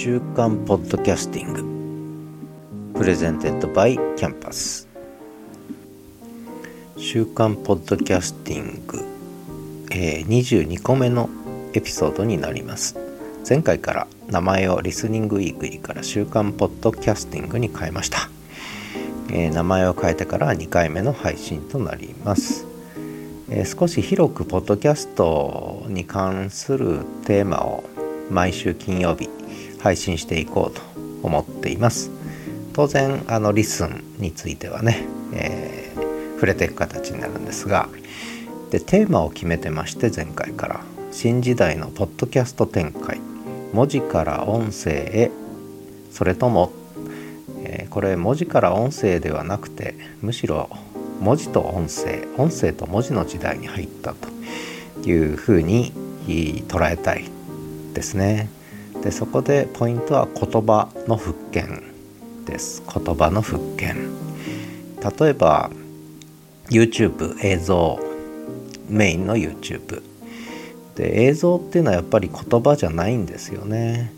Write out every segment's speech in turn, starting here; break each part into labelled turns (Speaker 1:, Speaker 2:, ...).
Speaker 1: 週刊ポッドキャスティング。 Presented by キャンパス。週刊ポッドキャスティング、えー、22個目のエピソードになります。前回から名前を Listening Weekly から週刊ポッドキャスティングに変えました、えー、名前を変えてから2回目の配信となります。えー、少し広くポッドキャストに関するテーマを毎週金曜日配信していこうと思っています。当然あのリスンについてはね、えー、触れていく形になるんですがでテーマを決めてまして前回から。新時代のポッドキャスト展開。文字から音声へ。それとも、えー、これ文字から音声ではなくてむしろ文字と音声。音声と文字の時代に入ったというふうに捉えたいですね。でそこでポイントは言葉の復権です。言葉の復権。例えば YouTube 映像メインの YouTube で映像っていうのはやっぱり言葉じゃないんですよね。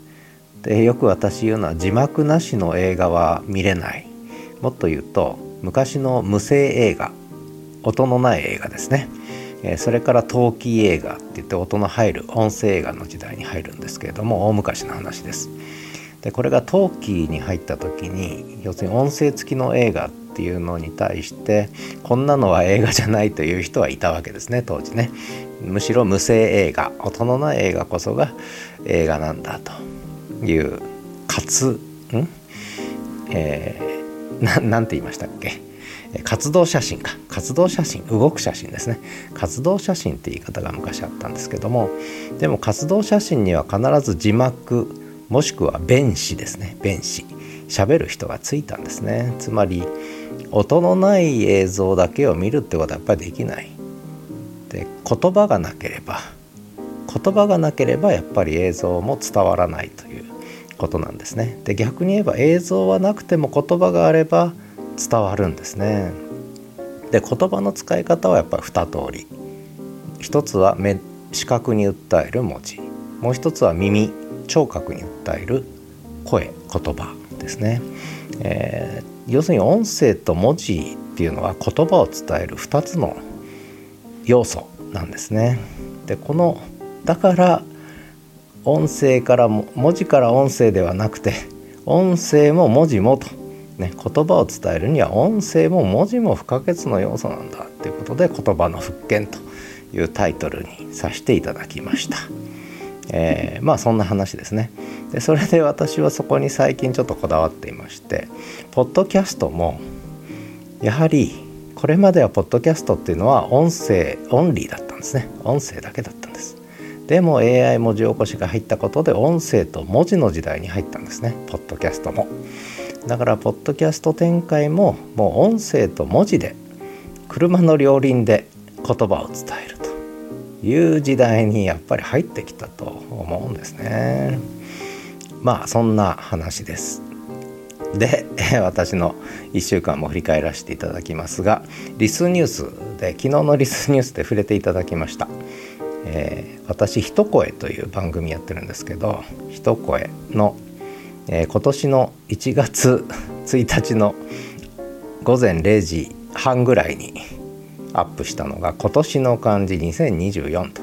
Speaker 1: でよく私言うのは字幕なしの映画は見れない。もっと言うと昔の無声映画音のない映画ですね。えそれから陶器映画って言って音の入る音声映画の時代に入るんですけれども大昔の話です。でこれが陶器に入った時に要するに音声付きの映画っていうのに対してこんなのは映画じゃないという人はいたわけですね当時ね。むしろ無声映画音のない映画こそが映画なんだというかつん、えー、なんて言いましたっけ？活動写真か。活動写真動く写真ですね。活動写真って言い方が昔あったんですけどもでも活動写真には必ず字幕もしくは弁詞ですね。弁詞喋る人がついたんですね。つまり音のない映像だけを見るってことはやっぱりできない。で言葉がなければ言葉がなければやっぱり映像も伝わらないということなんですね。で逆に言えば映像はなくても言葉があれば伝わるんですね。で言葉の使い方はやっぱり2通り。一つは目視覚に訴える文字。もう一つは耳聴覚に訴える声言葉ですね、えー、要するに音声と文字っていうのは言葉を伝える2つの要素なんですね。でこのだから音声から文字から音声ではなくて音声も文字もとね、言葉を伝えるには音声も文字も不可欠の要素なんだということで言葉の復権というタイトルにさせていただきました。えー、まあそんな話ですね。でそれで私はそこに最近ちょっとこだわっていましてポッドキャストもやはりこれまではポッドキャストっていうのは音声オンリーだったんですね。音声だけだったんです。でも AI 文字起こしが入ったことで音声と文字の時代に入ったんですね。ポッドキャストも。だからポッドキャスト展開ももう音声と文字で車の両輪で言葉を伝えるという時代にやっぱり入ってきたと思うんですね。まあそんな話です。で 私の1週間も振り返らせていただきますがリスニュースで昨日のリスニュースで触れていただきました。えー、私「ひと声」という番組やってるんですけど「ひと声」の「えー、今年の1月1日の午前0時半ぐらいにアップしたのが今年の漢字2024と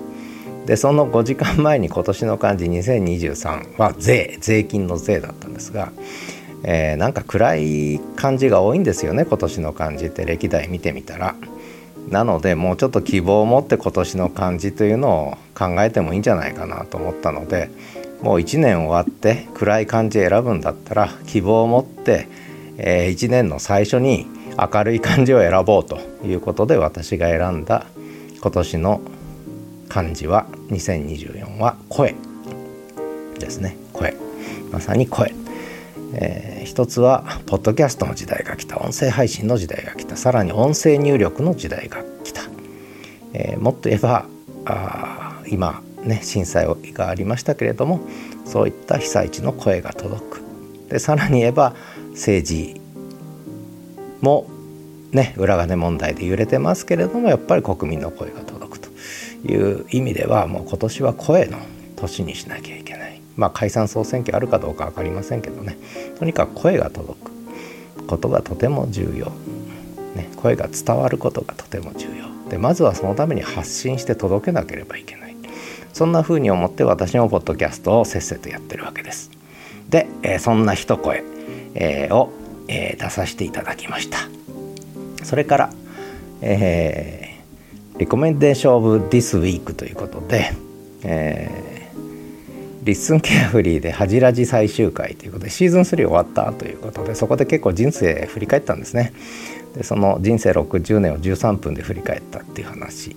Speaker 1: でその5時間前に今年の漢字2023は税税金の税だったんですが、えー、なんか暗い漢字が多いんですよね今年の漢字って歴代見てみたら。なのでもうちょっと希望を持って今年の漢字というのを考えてもいいんじゃないかなと思ったのでもう1年終わって暗い漢字選ぶんだったら希望を持って、えー、1年の最初に明るい漢字を選ぼうということで私が選んだ今年の漢字は2024は声ですね。声。まさに声、えー、一つはポッドキャストの時代が来た音声配信の時代が来た。さらに音声入力の時代が来た、えー、もっと言えばあ今ね、震災がありましたけれどもそういった被災地の声が届く。でさらに言えば政治もね裏金問題で揺れてますけれどもやっぱり国民の声が届くという意味ではもう今年は声の年にしなきゃいけない。まあ解散総選挙あるかどうか分かりませんけどね。とにかく声が届く。ことがとても重要、ね、声が伝わることがとても重要。でまずはそのために発信して届けなければいけない。そんな風に思って私もポッドキャストをせっせとやってるわけです。で、えー、そんな一声、えー、を、えー、出させていただきました。それから、えー、 recommendation of this week ということで、えー、 LISTEN ケアフリーで恥じらじ最終回ということでシーズン3終わったということでそこで結構人生振り返ったんですね。でその人生60年を13分で振り返ったっていう話、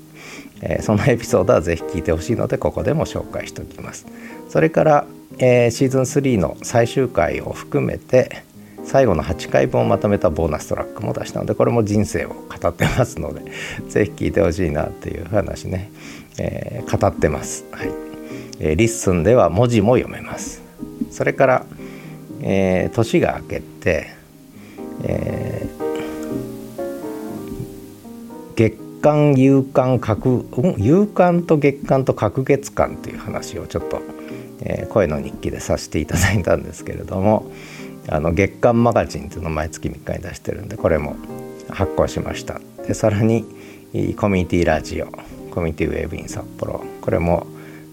Speaker 1: えー、そのエピソードはぜひ聞いてほしいのでここでも紹介しておきます。それから、えー、シーズン3の最終回を含めて最後の8回分をまとめたボーナストラックも出したのでこれも人生を語ってますので ぜひ聞いてほしいなっていう話ね、えー、語ってます、はい。えー、 LISTEN では文字も読めます。それから、えー、年が明けて、えー、月間夕間隔、うん、夕間と月間と隔月間という話をちょっと、えー、声の日記でさせていただいたんですけれども、あの月刊マガジンっていうのを毎月3日に出してるんでこれも発行しました。でさらにコミュニティラジオコミュニティウェーブイン札幌これも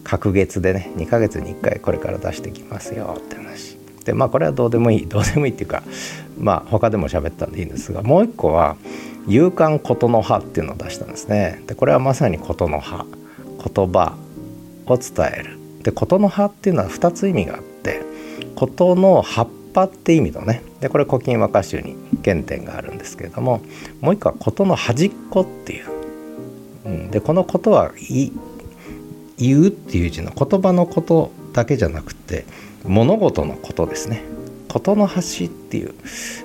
Speaker 1: 隔月でね2ヶ月に1回これから出してきますよって話。でまあこれはどうでもいいどうでもいいっていうかまあ他でも喋ったんでいいんですがもう一個は「勇敢ことの葉」っていうのを出したんですね。でこれはまさにことの葉。言葉を伝える。でことの葉っていうのは2つ意味があってことの葉っぱって意味のね。でこれ古今和歌集に原点があるんですけれどももう一個は事の端っこっていう、うん、でこのことは言うっていう字の言葉のことだけじゃなくて物事のことですね。事の端ってい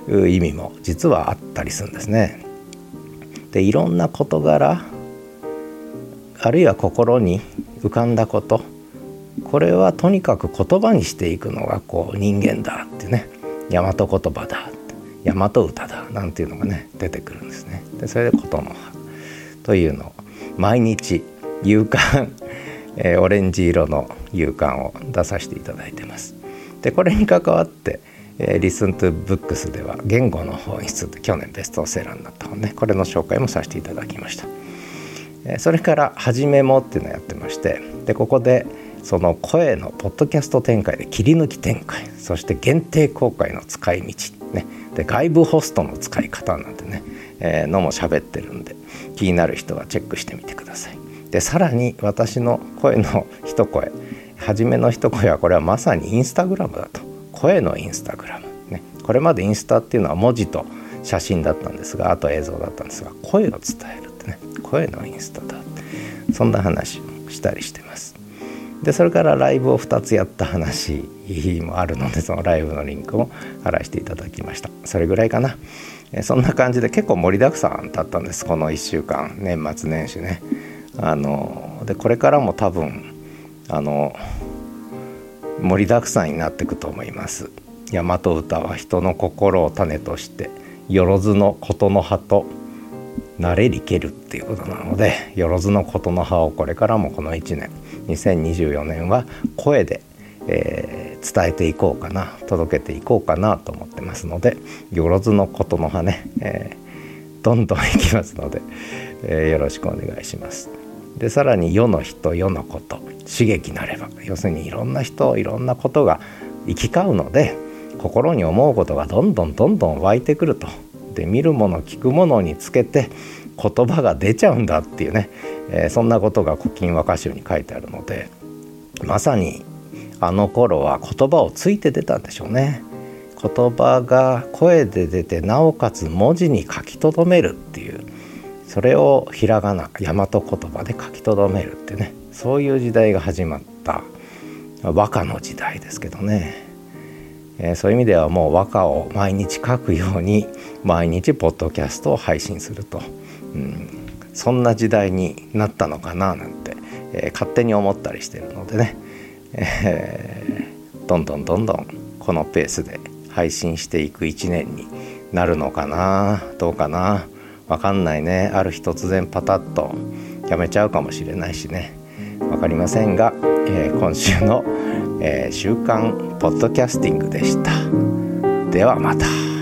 Speaker 1: う意味も実はあったりするんですね。でいろんな事柄あるいは心に浮かんだことこれはとにかく言葉にしていくのがこう人間だってね大和言葉だ大和歌だなんていうのがね出てくるんですね。でそれで琴の葉というのを毎日勇敢、えー、オレンジ色の勇敢を出させていただいてます。でこれに関わってえー、リスントゥブックスでは言語の本質って去年ベストセラーになった本ね。これの紹介もさせていただきました、えー、それから「はじめも」っていうのをやってましてでここでその声のポッドキャスト展開で切り抜き展開そして限定公開の使い道、ね、で外部ホストの使い方なんてね、えー、のも喋ってるんで気になる人はチェックしてみてください。でさらに私の声の一声初めの一声はこれはまさにインスタグラムだと。声のインスタグラム、ね、これまでインスタっていうのは文字と写真だったんですがあと映像だったんですが声を伝えるってね。声のインスタだって。そんな話をしたりしてます。でそれからライブを2つやった話もあるのでそのライブのリンクも貼らせていただきました。それぐらいかな。そんな感じで結構盛りだくさんだったんです。この1週間。年末年始ね。あのでこれからも多分あの盛りだくさんになっていくと思います大和歌は人の心を種としてよろずのことの葉と慣れりけるっていうことなのでよろずのことの葉をこれからもこの1年2024年は声で、えー、伝えていこうかな届けていこうかなと思ってますのでよろずのことの葉ね、えー、どんどんいきますので、えー、よろしくお願いします。でさらに世の人世のこと刺激なれば要するにいろんな人いろんなことが行き交うので心に思うことがどんどんどんどん湧いてくるとで見るもの聞くものにつけて言葉が出ちゃうんだっていうね、えー、そんなことが「古今和歌集」に書いてあるのでまさにあの頃は言葉をついて出たんでしょうね。言葉が声で出てなおかつ文字に書き留めるっていうそれをひらがな大和言葉で書き留めるってねそういう時代が始まった和歌の時代ですけどね、えー、そういう意味ではもう和歌を毎日書くように毎日ポッドキャストを配信すると。うん、そんな時代になったのかななんて、えー、勝手に思ったりしてるのでね、えー、どんどんどんどんこのペースで配信していく1年になるのかなどうかな。分かんないねある日突然パタッとやめちゃうかもしれないしね分かりませんが、えー、今週の、えー、週刊ポッドキャスティングでした。ではまた。